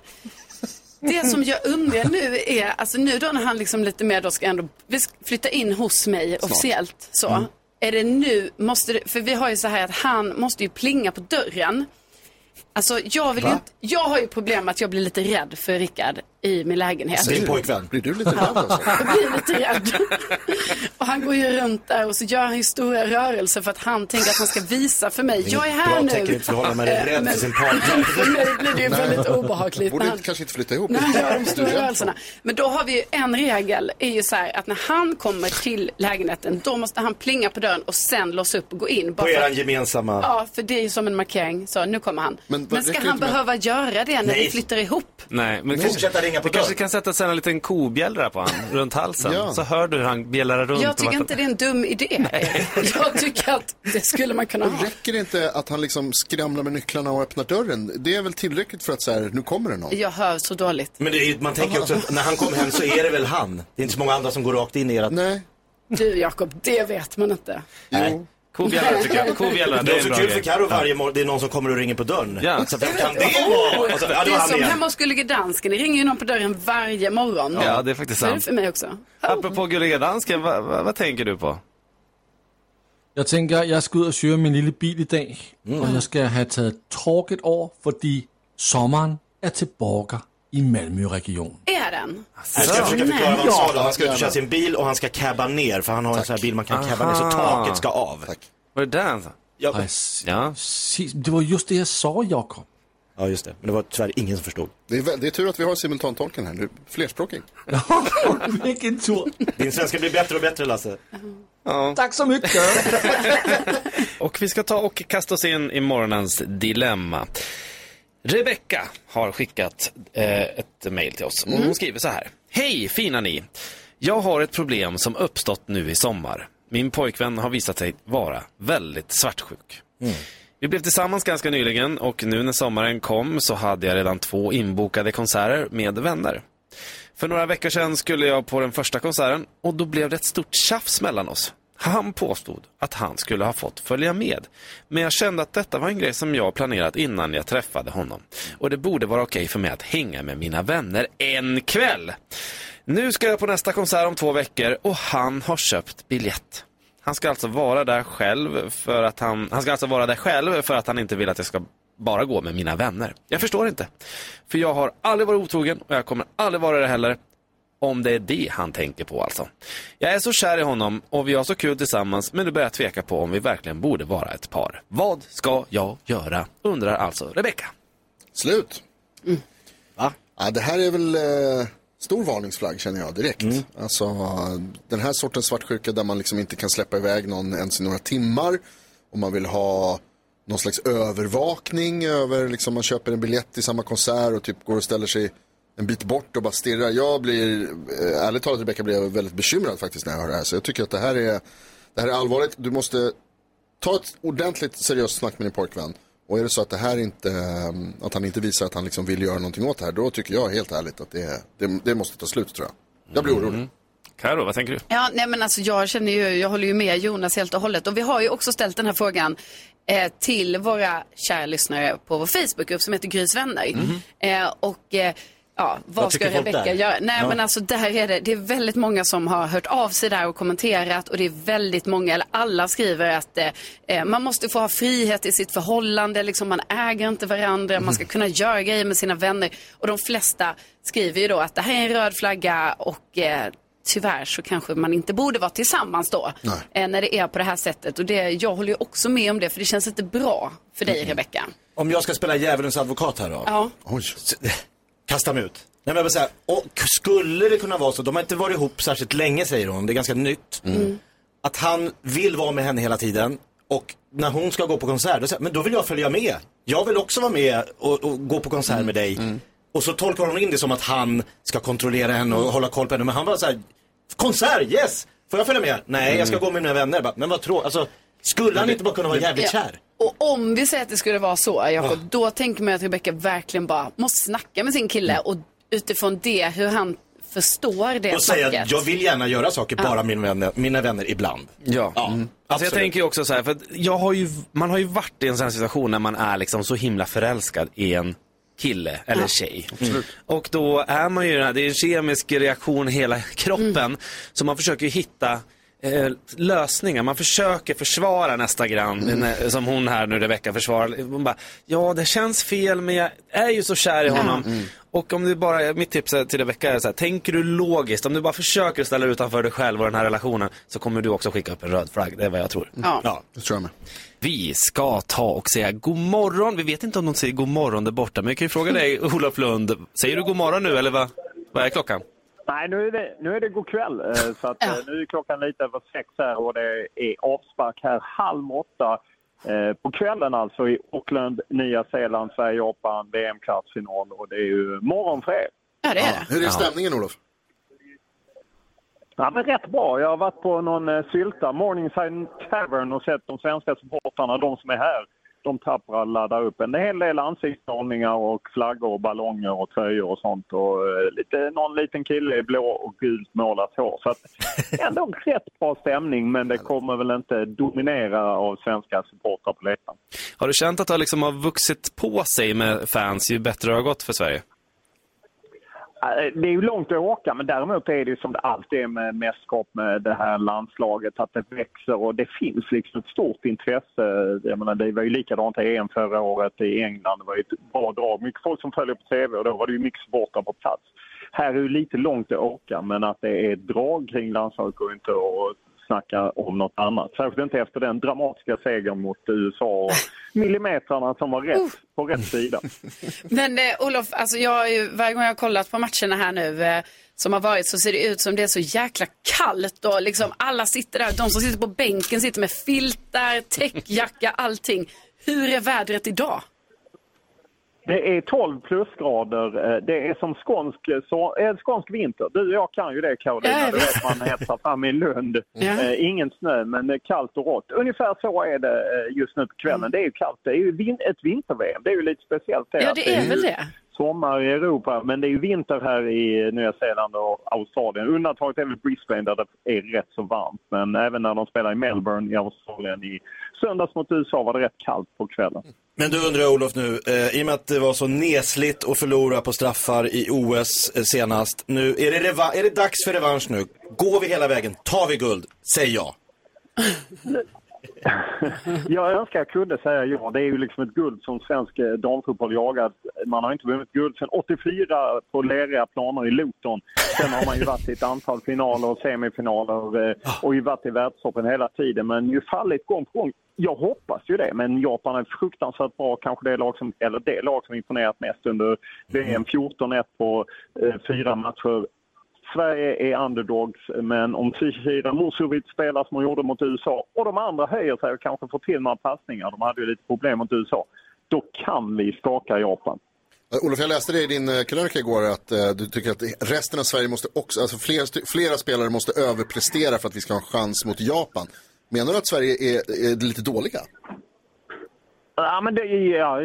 Det som jag undrar nu är, alltså nu då när han liksom lite mer då ska ändå flytta in hos mig officiellt så. Mm. Är det nu, måste det, för vi har ju så här att han måste ju plinga på dörren. Alltså jag vill ju Va? inte, jag har ju problem att jag blir lite rädd för Rickard i min lägenhet. Din pojkvän. Blir du lite rädd alltså? Jag blir lite rädd. och han går ju runt där och så gör han ju stora rörelser för att han tänker att han ska visa för mig. Jag är här Bra nu. tecken i ett förhållande när man är rädd men för sin partner. [laughs] För mig blir det ju väldigt obehagligt. Borde han- kanske inte flytta ihop? när han gör de stora är rörelserna. Men då har vi ju en regel, är ju så här att när han kommer till lägenheten, då måste han plinga på dörren och sen låsa upp och gå in. På för eran gemensamma... Ja, för det är ju som en markering. Så nu kommer han. Men Men, ska han med- behöva göra det när Nej. vi flyttar ihop? Nej, men Fortsätta ringa på vi kanske dörren. kan sätta sig en liten kobjällra på han [laughs] runt halsen. Ja. Så hör du hur han bjällrar runt. Jag och tycker vart- inte det är en dum idé. [laughs] [laughs] Jag tycker att det skulle man kunna ha. Räcker det inte att han liksom skramlar med nycklarna och öppnar dörren? Det är väl tillräckligt för att så här, nu kommer det någon? Jag hör så dåligt. Men det är, ju- man tänker också att när han kommer hem så är det väl han. Det är inte så många andra som går rakt in i ert... Nej. Du Jakob, det vet man inte. Nej. Kobjällra tycker jag. Kobjällra, Det det är en bra kul för. Carro varje morgon, det är någon som kommer och ringer på dörren. Ja. Så vem kan det vara? Och så, ja, det Det var är han som igen. hemma hos Gullige Dansken. Det ringer ju någon på dörren varje morgon. Ja, det är faktiskt Så är det sant. för mig också. Apropå Gulliga Dansken, vad, vad, vad tänker du på? Jeg tænker, jeg skal ud og syre min lille bil i dag, mm. og jeg skal have taget torket over, fordi sommeren er tilbage i Malmø-regionen. Är den? Jag ska försöka förklara vad han sa då. Han ska ut och gärna. köra sin bil och han ska cabba ner, för han har en sån här bil man kan cabba ner, så taket ska av. Tack. Var det där han sa? Ja, Ja. Det var just det, jeg sa, Jakob. ja, just det. Men det var tyvärr ingen som förstod. Det är, väl- det är tur att vi har simultantolken här nu. Flerspråkig. [laughs] Vilken tur. Din svenska blir bättre och bättre, Lasse. Tak så mycket. [laughs] Och vi ska ta och kasta oss in i morgonens dilemma. Rebecka har skickat eh, ett mejl till oss. Och hon skriver så här. Hej fina ni! Jag har ett problem som uppstått nu i sommar. Min pojkvän har visat sig vara väldigt svartsjuk. Vi blev tillsammans ganska nyligen och nu när sommaren kom så hade jag redan två inbokade konserter med vänner. För några veckor sedan skulle jag på den första konserten och då blev det ett stort tjafs mellan oss. Han påstod att han skulle ha fått följa med. Men jag kände att detta var en grej som jag planerat innan jag träffade honom. Och det borde vara okej för mig att hänga med mina vänner en kväll. Nu ska jag på nästa konsert om två veckor och han har köpt biljett. Han ska alltså vara där själv för att han, han ska alltså vara där själv för att han inte vill att jag ska bara gå med mina vänner. Jag förstår inte. För jag har aldrig varit otrogen och jag kommer aldrig vara det heller. Om det är det han tänker på alltså. Jag är så kär i honom och vi har så kul tillsammans men nu börjar jag tveka på om vi verkligen borde vara ett par. Vad ska jag göra? Undrar alltså Rebecka. Slut. Va? Ja, det här är väl eh, stor varningsflagg känner jag direkt. Alltså den här sortens svartsjuka där man liksom inte kan släppa iväg någon ens i några timmar. Och man vill ha någon slags övervakning över, liksom man köper en biljett till samma konsert och typ går och ställer sig en bit bort och bara stirrar. Jag blir, eh, ärligt talat Rebecka, blir jag väldigt bekymrad faktiskt när jag hör det här. Så jag tycker att det här är, det här är allvarligt. Du måste ta ett ordentligt seriöst snack med din pojkvän. Och är det så att det här inte, eh, att han inte visar att han liksom vill göra någonting åt det här, då tycker jag helt ärligt att det, det, det måste ta slut tror jag. Jag blir orolig. Karo, vad tänker du? Ja, nej men alltså jag känner ju, jag håller ju med Jonas helt och hållet. Och vi har ju också ställt den här frågan eh, till våra kära lyssnare på vår Facebookgrupp som heter Grys vänner. Eh, och eh, ja, vad, Vad ska Rebecka göra? Nej Ja. men alltså där är det, det är väldigt många som har hört av sig där och kommenterat och det är väldigt många, eller alla skriver att eh, eh, man måste få ha frihet i sitt förhållande, liksom man äger inte varandra, man ska kunna göra grejer med sina vänner. Och de flesta skriver ju då att det här är en röd flagga och eh, tyvärr så kanske man inte borde vara tillsammans då. Eh, när det är på det här sättet. Och det, jag håller ju också med om det för det känns inte bra för dig Rebecka. Om jag ska spela djävulens advokat här då. Ja. Oj. Kasta mig ut. Nej, men jag vill säga, och skulle det kunna vara så, de har inte varit ihop särskilt länge säger hon, det är ganska nytt. Att han vill vara med henne hela tiden och när hon ska gå på konsert, då säger men då vill jag följa med. Jag vill också vara med och, och gå på konsert med dig. Och så tolkar hon in det som att han ska kontrollera henne och hålla koll på henne. Men han var så här, konsert, yes! Får jag följa med? Nej, jag ska gå med mina vänner. Bara, Men vad tror alltså, skulle han inte bara kunna vara jävligt kär? Och om vi säger att det skulle vara så, Jakob, då tänker man att Rebecca verkligen bara måste snacka med sin kille och utifrån det, hur han förstår det Och säga, snacket. jag vill gärna göra saker, Ja. bara mina vänner, mina vänner ibland. Ja. Alltså jag tänker ju också så här, för att jag har ju, man har ju varit i en sån här situation när man är liksom så himla förälskad i en kille eller tjej. Och då är man ju, det är en kemisk reaktion i hela kroppen. Så man försöker ju hitta eh, lösningar. Man försöker försvara nästa grann, när- som hon här nu Rebecca försvarar. Hon bara, ja det känns fel men jag är ju så kär i honom. Och om du bara, mitt tips till Rebecca är så här, tänker du logiskt, om du bara försöker ställa dig utanför dig själv och den här relationen så kommer du också skicka upp en röd flagg, det är vad jag tror. Ja. det tror jag med. Vi ska ta och säga god morgon. Vi vet inte om de säger god morgon där borta, men jag kan ju fråga dig Olof Lund, säger du god morgon nu eller vad, vad är klockan? Nej, nu är det, nu är det god kväll. eh, [laughs] Så att, eh, Nu är klockan lite över sex här och det är avspark här halv åtta eh, på kvällen alltså i Auckland, Nya Zeeland, Sverige, Japan, VM-kvartsfinal och det är ju morgon för er. Ja, det är det. Hur är stämningen Olof? Ja, men rätt bra. Jag har varit på någon sylta, Morningside Tavern och sett de svenska supportrarna, de som är här. De tappra laddar upp en hel del ansiktsmålningar och flaggor och ballonger och tröjor och sånt. Och eh, lite, någon liten kille i blå och gult målat hår. Så att, ändå rätt bra stämning, men det kommer väl inte dominera av svenska supportrar på läktaren. Har du känt att det liksom har vuxit på sig med fans ju bättre det har gått för Sverige? Det är ju långt att åka, men däremot är det ju som det alltid är med mästerskap med det här landslaget, att det växer och det finns liksom ett stort intresse. Jag menar, det var ju likadant i EM förra året i England. Det var ju ett bra drag. Mycket folk som följer på TV och då var det ju mycket supportrar på plats. Här är det ju lite långt att åka, men att det är ett drag kring landslaget går inte att snacka om något annat. Särskilt inte efter den dramatiska segern mot USA och [laughs] millimetrarna som var rätt på rätt sida. [laughs] Men eh, Olof, alltså jag ju, varje gång jag har kollat på matcherna här nu eh, som har varit så ser det ut som det är så jäkla kallt och liksom alla sitter där, de som sitter på bänken sitter med filtar, täckjacka, allting. Hur är vädret idag? Det är 12 plusgrader. Eh, Det är som skånsk, så, eh, skånsk vinter. Du och jag kan ju det Karolina. Ja, Du vet. man hetsar fram i Lund. Ja. Eh, ingen snö men eh, kallt och rått. Ungefär så är det eh, just nu på kvällen. Det är ju kallt. Det är ju vin- ett vinter-VM. Det är ju lite speciellt det. Ja, det är väl det. Sommar i Europa men det är ju vinter här i Nya Zeeland och Australien. Undantaget är väl Brisbane där det är rätt så varmt. Men även när de spelar i Melbourne i Australien i söndags mot USA var det rätt kallt på kvällen. Men du undrar Olof nu, eh, i och med att det var så nesligt att förlora på straffar i OS eh, senast. Nu, är det, reva- är det dags för revansch nu? Går vi hela vägen? Tar vi guld? Säg ja. [laughs] Jag önskar jag kunde säga ja. Det är ju liksom ett guld som svensk eh, damfotboll jagat. Man har inte vunnit guld sedan 84 på leriga planer i Luton. Sen har man ju varit i ett antal finaler och semifinaler eh, och ju varit i världstoppen hela tiden men ju fallit gång på gång. Jag hoppas ju det, men Japan är fruktansvärt bra. Kanske det lag som, eller det lag som imponerat mest under VM. 14-1 på eh, fyra matcher. Sverige är underdogs, men om Zizida Musovic spelar som hon gjorde mot USA och de andra höjer sig och kanske får till några passningar, de hade ju lite problem mot USA, då kan vi skaka Japan. Eh, Olof, jag läste det i din eh, krönika igår att eh, du tycker att resten av Sverige måste också, alltså fler, flera spelare måste överprestera för att vi ska ha en chans mot Japan. Menar du att Sverige är, är lite dåliga? Ja, men det, ja,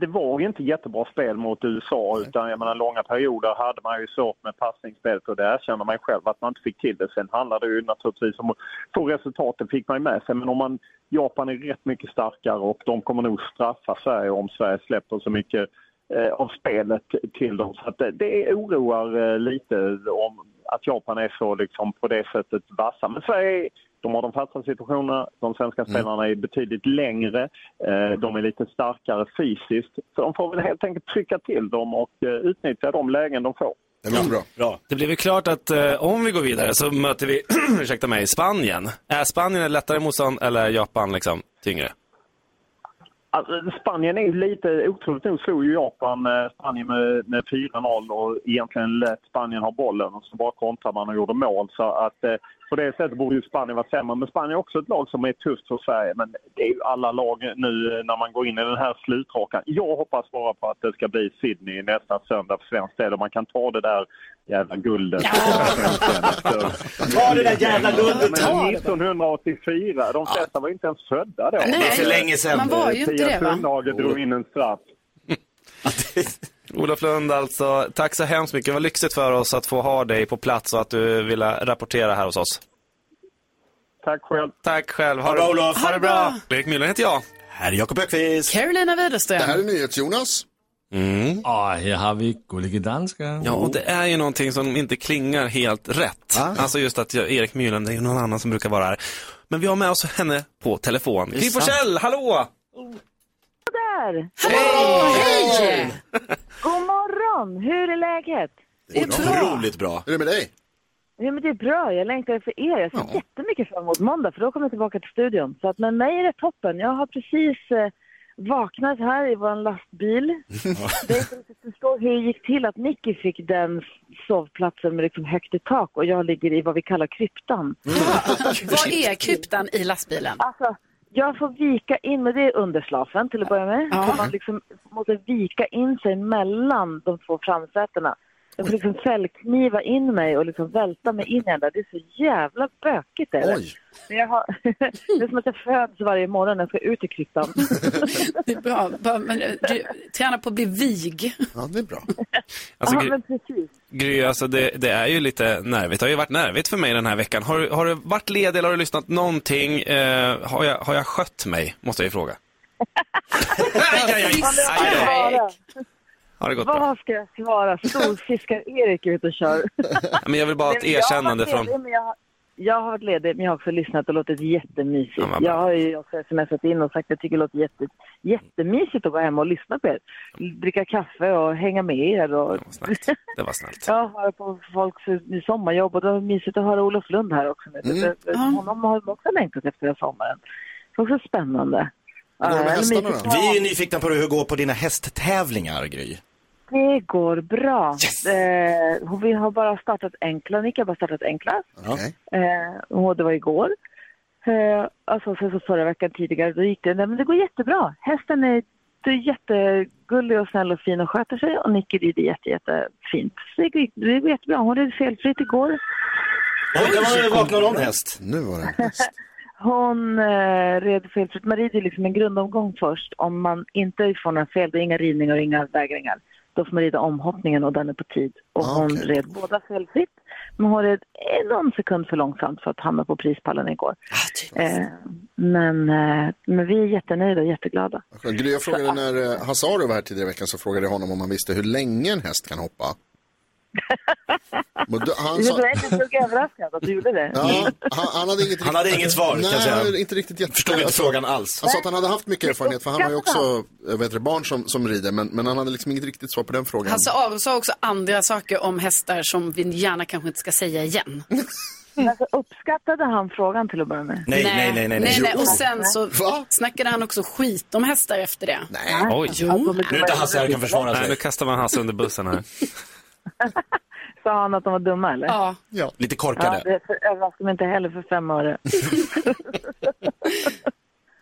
det var ju inte jättebra spel mot USA utan jag menar långa perioder hade man ju svårt med passningsspelet och det erkänner man själv att man inte fick till det. Sen handlar det ju naturligtvis om att få resultatet fick man ju med sig men om man, Japan är rätt mycket starkare och de kommer nog straffa Sverige om Sverige släpper så mycket eh, av spelet till dem. Så det, det oroar eh, lite om att Japan är så liksom på det sättet vassa. Men Sverige de har de fasta situationerna, de svenska spelarna är betydligt längre, eh, de är lite starkare fysiskt. Så de får väl helt enkelt trycka till dem och eh, utnyttja de lägen de får. Det låter bra. Bra. Det blir väl klart att eh, om vi går vidare så möter vi, [clears throat] ursäkta mig, Spanien. Är Spanien ett lättare motstånd eller är Japan liksom tyngre? Alltså, Spanien är ju lite, otroligt nog slog ju Japan eh, Spanien med, med 4-0 och egentligen lät Spanien ha bollen och så bara kontrade man och gjorde mål. Så att eh, på det sättet borde ju Spanien vara sämre. Men Spanien är också ett lag som är tufft för Sverige. Men det är ju alla lag nu eh, när man går in i den här slutrakan. Jag hoppas bara på att det ska bli Sydney nästa söndag för svensk del och man kan ta det där jävla guldet. [laughs] Ta det där jävla guldet! Men 1984, de flesta var inte ens födda då. Nej, det är för länge sedan. Man var ju inte Pia det, va? Sundhage drog in en straff. [laughs] Olof Lund alltså, tack så hemskt mycket. Det var lyxigt för oss att få ha dig på plats och att du ville rapportera här hos oss. Tack själv. Tack själv. Ha det bra, Olof. Ha det bra. Erik Myhlen heter jag. Här är Jakob Öqvist. Carolina Widerström. Det här är NyhetsJonas. Mm. Och här har vi Gullige Dansken. Ja, och det är ju någonting som inte klingar helt rätt. Alltså just att jag, Erik Myhlen, det är ju någon annan som brukar vara här. Men vi har med oss henne på telefon. Gry Forssell, hallå! där! Hej! God morgon! Hur är läget? Otroligt bra. Hur är det med dig? Ja, men det är bra. Jag längtar för er. Jag ser jättemycket fram emot måndag för då kommer jag tillbaka till studion. Så att med mig är det toppen. Jag har precis eh, vaknat här i vår lastbil. [laughs] Det är inte riktigt förstår hur det gick till att Nicky fick den sovplatsen med liksom högt i tak och jag ligger i vad vi kallar kryptan. [laughs] Vad är kryptan i lastbilen? Alltså, jag får vika in, men det är underslafen till att börja med. Så man liksom måste vika in sig mellan de två framsätena. Jag får liksom fällkniva in mig och liksom välta mig in i den där. Det är så jävla bökigt. Är det. Oj. Men jag har, [laughs] det är som att jag föds varje morgon när jag ska ut i kryptan. [laughs] Det är bra. Men, eh, du, träna på att bli vig. Ja, det är bra. Alltså, Gry, men precis. Gry, alltså det, det är ju lite nervigt. Det har ju varit nervigt för mig den här veckan. Har, du- har du varit ledig eller har du lyssnat någonting? Eh, har, jag, har jag skött mig? Måste jag ju fråga. [laughs] aj, aj, aj, aj, aj, Har det bra? Vad ska jag svara? Storfiskar-Erik är ute och kör. [laughs] Men jag vill bara ha ett erkännande från... Jag, har- varit ledig, men jag har också lyssnat och låtit jättemysigt. Ja, jag har ju också smsat in och sagt att jag tycker det låter jätte, jättemysigt att gå hem och lyssna på er. Dricka kaffe och hänga med er. Och... Det var snällt. [laughs] Jag höra på folks sommarjobb och det var mysigt att höra Olof Lund här också. Mm. Det- det- Honom har också längtat efter sommaren. Det är också spännande. Det Ja, då? Vi är nyfikna på hur det går på dina hästtävlingar, Gry. Det går bra. Eh, vi har bara startat enkla. Nick har bara startat enkla. Okej. Eh, och det var igår. Eh, alltså sen så förra veckan tidigare, då gick det. Nej, men det går jättebra. Hästen är, det är jättegullig och snäll och fin och sköter sig. Och Nicky rider jätte, jättefint. Så det går, det går jättebra. Hon red felfritt igår. Oj, det var en vaknar någon häst. Nu var det en häst. Hon eh, red felfritt. Man rider liksom en grundomgång först. Om man inte får några fel, det är inga rivningar och inga vägringar. Då får man rida omhoppningen och den är på tid. Och Ah, hon red båda felfritt. Men hon red någon sekund för långsamt för att hamna på prispallen igår. eh, men, eh, men vi är jättenöjda och jätteglada. Jag frågade när eh, Hasse Aro var här tidigare i veckan så frågade jag honom om han visste hur länge en häst kan hoppa. [laughs] Men du- han, sa, inte så överraskad att du gjorde det. ja, han, han hade inget [laughs] Han hade inget svar, kan Nej, jag hade inte riktigt jätte... Förstod inte frågan alls. Han sa att han hade haft mycket erfarenhet för han har ju också det, barn som, som rider men, men han hade liksom inget riktigt svar på den frågan. Hasse Aro sa också andra saker om hästar som vi gärna kanske inte ska säga igen. [laughs] Alltså, uppskattade han frågan till att börja med? Nej, nej, nej, nej. nej, nej. Och sen så snackade han också skit om hästar efter det. Nej. Oj. Jo. Nu är inte Hasse här kan försvara Nej, nu sig. kastar man Hasse under bussen här. Sa han att de var dumma eller? Ja. Lite Ja, korkade. det för- överraskar mig inte heller för fem öre. [laughs]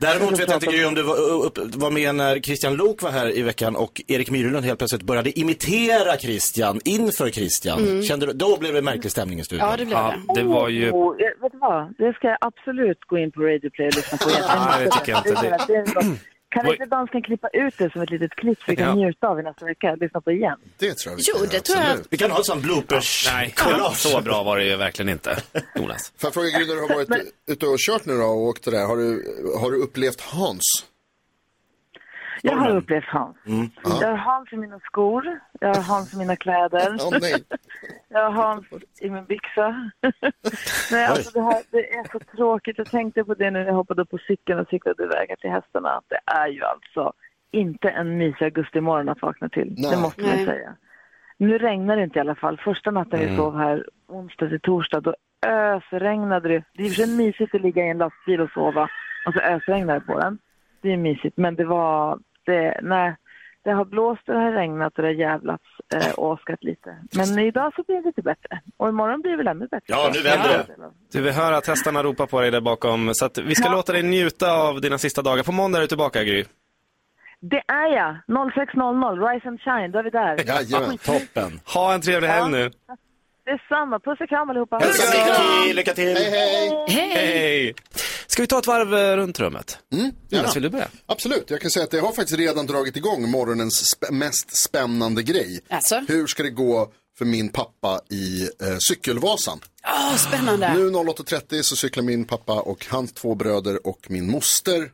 Däremot vet jag inte Gry om du var, upp, var med när Christian Lok var här i veckan och Erik Myrlund helt plötsligt började imitera Christian inför Christian. Kände du, då blev det märklig stämning i studion. Ja, det blev Ja, det. det var ju... Oh, eh, vet du vad? Det ska jag absolut gå in på Radio Play och lyssna på. [laughs] Nej, det tycker jag inte. Det är- det är en- [clears throat] Kan Oj. inte dansken klippa ut det som ett litet klipp så vi kan Ja. njuta av i nästa vecka? Lyssna på igen. Det tror jag vi Jo, ska det tror jag. absolut. Vi kan ha ett sånt bloopers Nej, collage. så bra var det ju verkligen inte, [laughs] Jonas. Får jag fråga Gry, när du har varit ute och kört nu då och åkt det där, har du, har du upplevt Hans? Jag har upplevt Hans. Mm. Jag har Hans i mina skor, jag har Hans i mina kläder, [laughs] nej. jag har Hans i min byxa. [laughs] Nej, alltså det, här, det är så tråkigt. Jag tänkte på det nu när jag hoppade upp på cykeln och cyklade iväg till hästarna. Att det är ju alltså inte en mysig augustimorgon att vakna till. Nej. Det måste man säga. Nu regnar det inte i alla fall. Första natten vi sov här, onsdag till torsdag, då ösregnade det. Det är i och för sig mysigt att ligga i en lastbil och sova och så ösregnade det på den. det är mysigt. Men det var, det, nej, det har blåst och det har regnat och det har jävlats eh, och åskat lite. Men idag så blir det lite bättre. Och imorgon blir det väl ännu bättre. Ja, nu vänder det. Du, vi hör att hästarna ropar på dig där bakom, så att vi ska Ja. låta dig njuta av dina sista dagar. På måndag är du tillbaka, Gry. Det är jag! 06.00, Rise and Shine, då är vi där. Jajamän, toppen. Ha en trevlig helg nu. Detsamma, puss och kram allihopa. Lycka till, lycka till. Hej, hej. Hej! Ska vi ta ett varv eh, runt rummet? Mm, gärna. Jonas, vill du börja? Absolut, jag kan säga att det har faktiskt redan dragit igång morgonens sp- mest spännande grej. Alltså? Hur ska det gå för min pappa i eh, Cykelvasan? Åh, spännande. Nu 08.30 så cyklar min pappa och hans två bröder och min moster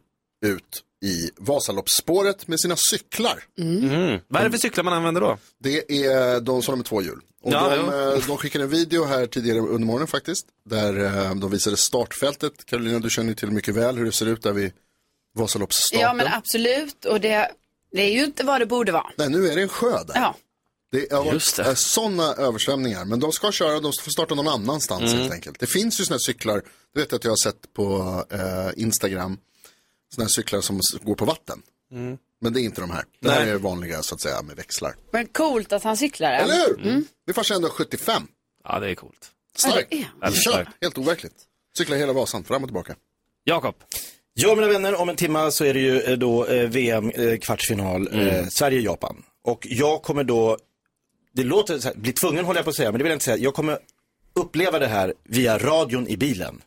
ut i Vasaloppsspåret med sina cyklar. Mm. Vad är det för cyklar man använder då? Det är de som har med två hjul. Och Ja, de, eh, de skickade en video här tidigare under morgonen faktiskt. Där eh, de visade startfältet. Carolina, du känner ju till mycket väl hur det ser ut där vid Vasaloppsstarten. Ja, men absolut. Och det, det är ju inte vad det borde vara. Nej, nu är det en sjö där. Ja. Det har varit sådana översvämningar. Men de ska köra, de får starta någon annanstans Mm. helt enkelt. Det finns ju sådana cyklar, det vet jag att jag har sett på eh, Instagram. Sådana cyklar som går på vatten. Mm. Men det är inte de här. Det här Nej. är vanliga så att säga med växlar. Men coolt att han cyklar. Eller hur? Mm. Det fanns ändå 75. Ja, det är coolt. Starkt. Ja, det är. Kör, helt overkligt. Cykla hela Vasan, fram och tillbaka. Jakob. Ja, mina vänner, om en timma så är det ju eh, då eh, VM eh, kvartsfinal, eh, Sverige-Japan. Och jag kommer då, det låter så här, bli tvungen håller jag på att säga, men det vill jag inte säga. Jag kommer uppleva det här via radion i bilen.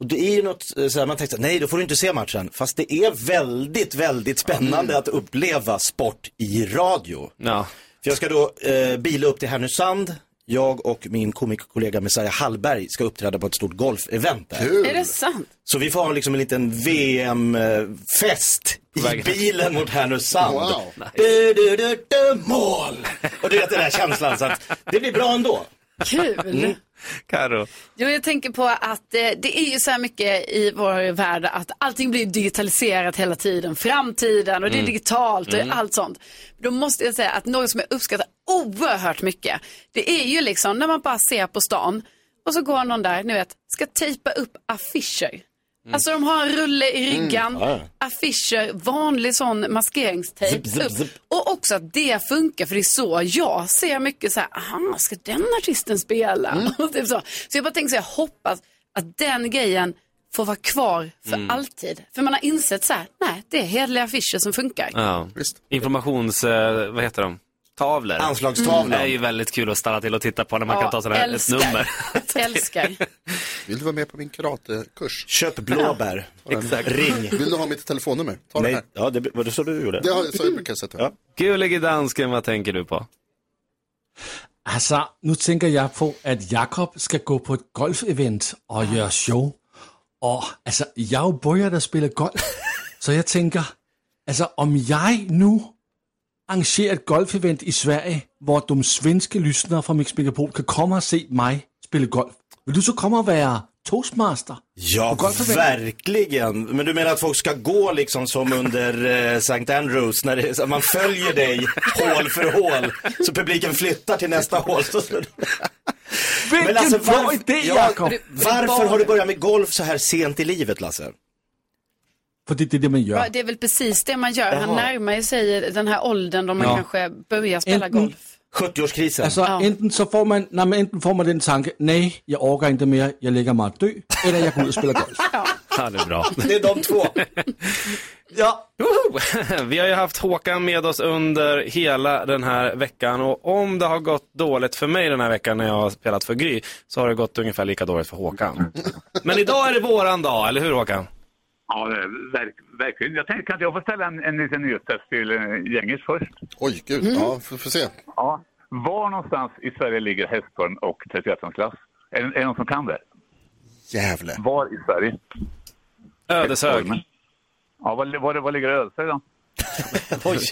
Och det är ju något, eh, så här, man här, nej då får du inte se matchen. Fast det är väldigt, väldigt spännande att uppleva sport i radio. Ja. För jag ska då eh, bila upp till Härnösand. Jag och min komikerkollega Messiah Hallberg ska uppträda på ett stort golfevent där. Är det sant? Så vi får ha liksom en liten VM-fest i bilen mot Härnösand. Wow. Du, du, du, du, mål! Och du vet den här känslan, så att det blir bra ändå. Kul. Karo. Jo, jag tänker på att eh, det är ju så här mycket i vår värld att allting blir digitaliserat hela tiden. Framtiden och det är Mm. digitalt och Mm. allt sånt. Då måste jag säga att något som jag uppskattar oerhört mycket, det är ju liksom när man bara ser på stan och så går någon där, ni vet, ska tejpa upp affischer. Alltså de har en rulle i ryggan, Mm. Ja. affischer, vanlig sån maskeringstejp. Zip, zip, upp. zip. Och också att det funkar, för det är så jag ser mycket så här, aha, ska den artisten spela? [laughs] Och typ så. så jag bara tänker så jag hoppas att den grejen får vara kvar för Mm. alltid. För man har insett så här, nej, det är hederliga affischer som funkar. Ja. Informations, eh, vad heter de? Tavlor. Anslagstavlan. Det är ju väldigt kul att stanna till och titta på när man Ja, kan ta sådana här ett älskar. nummer. [laughs] Älskar. Vill du vara med på min karatekurs? Köp blåbär. Exakt. Ring. Vill du ha mitt telefonnummer? Ta Nej, det här. ja, det var det så du gjorde. Det har, så jag brukar sätta. Ja. Gulige dansken, vad tänker du på? Altså, nu tænker jeg på, at Jakob skal gå på et golfevent og gøre show. Og altså, jeg er jo bøjer, der spiller golf. Så jeg tænker, altså, om jeg nu arrangerer et golfevent i Sverige, hvor de svenske lyssnare fra Mix Megapol kan komme og se mig spille golf. Vil du så komme og være toastmaster? Ja, verkligen. Men du menar att folk ska gå liksom som under eh, St. Andrews, när det, man följer dig hål för hål, så publiken flyttar till nästa hål. Vilken bra idé, Jakob! varför har du börjat med golf så här sent i livet, Lasse? För det är det man Ja, gör. det är väl precis det man gör. Han närmar sig den här åldern då man Ja. kanske börjar spela Enten- golf. 70-årskrisen. Altså, enten så får man, nej, men enten får man den tanke, nej, jeg orker ikke mere, jeg lægger mig at dø, eller jeg går ud og spiller golf. [laughs] Ja, det är bra. Det är de två. ja. Vi har ju haft Håkan med oss under hela den här veckan och om det har gått dåligt för mig den här veckan när jag har spelat för Gry så har det gått ungefär lika dåligt för Håkan. Men idag är det våran dag, eller hur Håkan? Ja, verk, verkligen. Jag tänkte att jag får ställa en, en liten nyhetstest till eh, gänget först. Oj, gud. Mm. Ja, får, får se. Ja. Var någonstans i Sverige ligger Hästholm och 31 klass? Är, är det någon som kan det? Gävle. Var i Sverige? Ödeshög. Ja, var, var, var ligger Ödeshög då?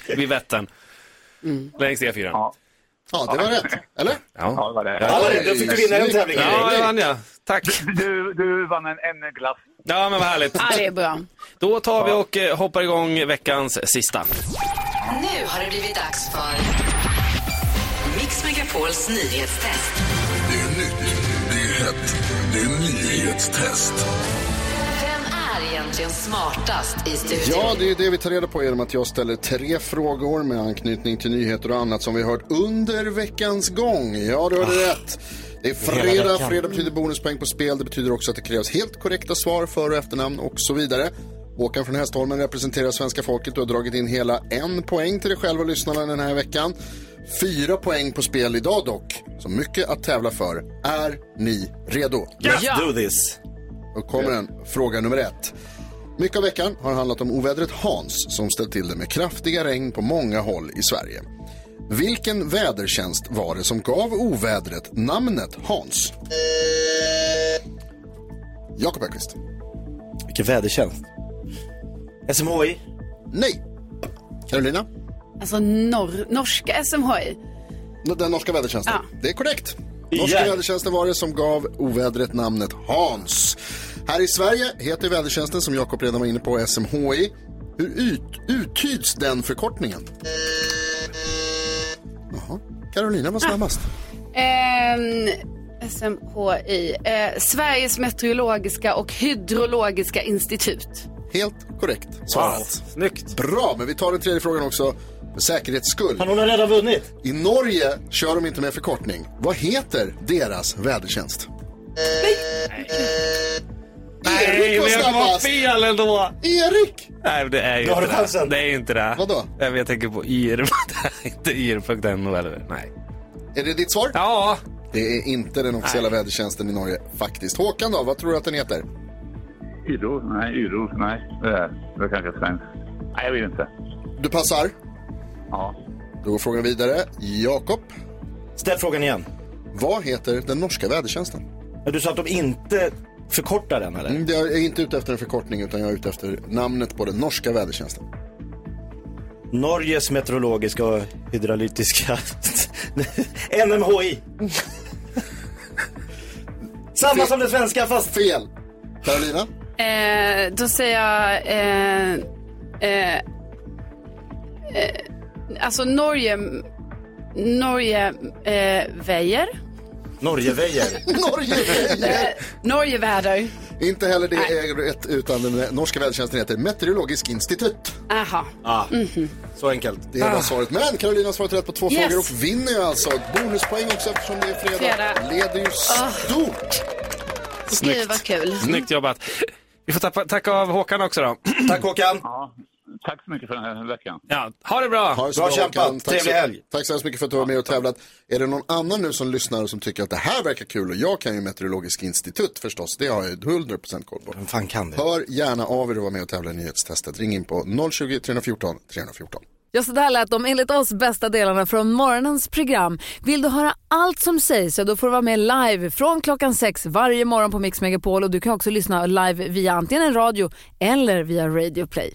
[laughs] Vid Vättern. Längs E4. Ja. Ja, det var rätt. Eller? Ja, ja det var det. Ja, då fick du vinna en tävling. Ja, det vann jag. Tack. Du, du vann en, en glass. Ja, men vad härligt. Ja, det är bra. Då tar vi och eh, hoppar igång veckans sista. Nu har det blivit dags för Mix Megapols nyhetstest. Det är nytt, det är hett, det är nyhetstest. Vem är egentligen smartast i studion? Ja, det är det vi tar reda på genom att jag ställer tre frågor med anknytning till nyheter och annat som vi hört under veckans gång. Ja, du hörde rätt. Det är fredag, fredag betyder bonuspoäng på spel. Det betyder också att det krävs helt korrekta svar, för och efternamn och så vidare. Håkan från Hästholmen representerar svenska folket och har dragit in hela en poäng till dig själv och lyssnarna den här veckan. Fyra poäng på spel idag dock. Så mycket att tävla för. Är ni redo? Let's do this. Då kommer den, fråga nummer ett. Mycket av veckan har handlat om ovädret Hans som ställt till det med kraftiga regn på många håll i Sverige. Vilken vädertjänst var det som gav ovädret namnet Hans? Jakob Öqvist. Vilken vädertjänst. SMHI? Nej. Carolina? Alltså norr, norska SMHI. Den norska vädertjänsten. Ja. Det är korrekt. Norska Igen. vädertjänsten var det som gav ovädret namnet Hans. Här i Sverige heter vädertjänsten, som Jakob redan var inne på, SMHI. Hur ut, uttyds den förkortningen? Jaha. Carolina var snabbast. Ehm, SMHI. Eh, Sveriges meteorologiska och hydrologiska institut. Helt korrekt svarat. Snyggt. Bra, men vi tar den tredje frågan också för säkerhets skull. Han hon har redan vunnit. I Norge kör de inte med förkortning. Vad heter deras vädertjänst? Erik var men jag var snabbast. fel ändå. Erik! Nej, det är ju inte det. Det är inte det. Vadå? Nej, Jag tänker på [laughs] är inte IR.no eller? Nej. Är det ditt svar? Ja. Det är inte den officiella vädertjänsten i Norge faktiskt. Håkan då, vad tror du att den heter? Yrro? Nej, Yrro? Nej, det är, det är kanske svenskt. Nej, jag vet inte. Du passar? Ja. Då går frågan vidare. Jakob? Ställ frågan igen. Vad heter den norska vädertjänsten? Du sa att de inte förkortar den eller? Mm, Jag är inte ute efter en förkortning utan jag är ute efter namnet på den norska vädertjänsten. Norges meteorologiska och hydrauliska... [laughs] NMHI. Samma som det svenska fast... Fel. Carolina? Eh, då säger jag... Eh, eh, eh, alltså Norge... Norge... Eh, väjer. Norgeväjer. [laughs] Norgeväjer. Eh, Norgeväder. Inte heller det är rätt utan den norska vädertjänsten heter Meteorologisk institut. Aha. Ah, Så enkelt. Det var Ah. svaret. Men Carolina har svarat rätt på två Yes. frågor och vinner ju alltså. Bonuspoäng också eftersom det är fredag. Fredag. Leder ju stort. Gud vad kul. Snyggt jobbat. Vi får tacka av Håkan också då. Tack Håkan. Ja, tack så mycket för den här veckan. Ja, ha det bra. Ha det så Bra bra, kämpat. Trevlig så- helg. Tack så hemskt mycket för att du var med och tävlat. Är det någon annan nu som lyssnar och som tycker att det här verkar kul och jag kan ju Meteorologisk institut förstås. Det har jag ju 100% koll på. Vem fan kan det? Hör gärna av er och var med och tävla i nyhetstestet. Ring in på 020 314 314. Ja, så där lät de enligt oss bästa delarna från morgonens program. Vill du höra allt som sägs så då får du vara med live från klockan sex varje morgon på Mix Megapol och du kan också lyssna live via antingen en radio eller via Radio Play.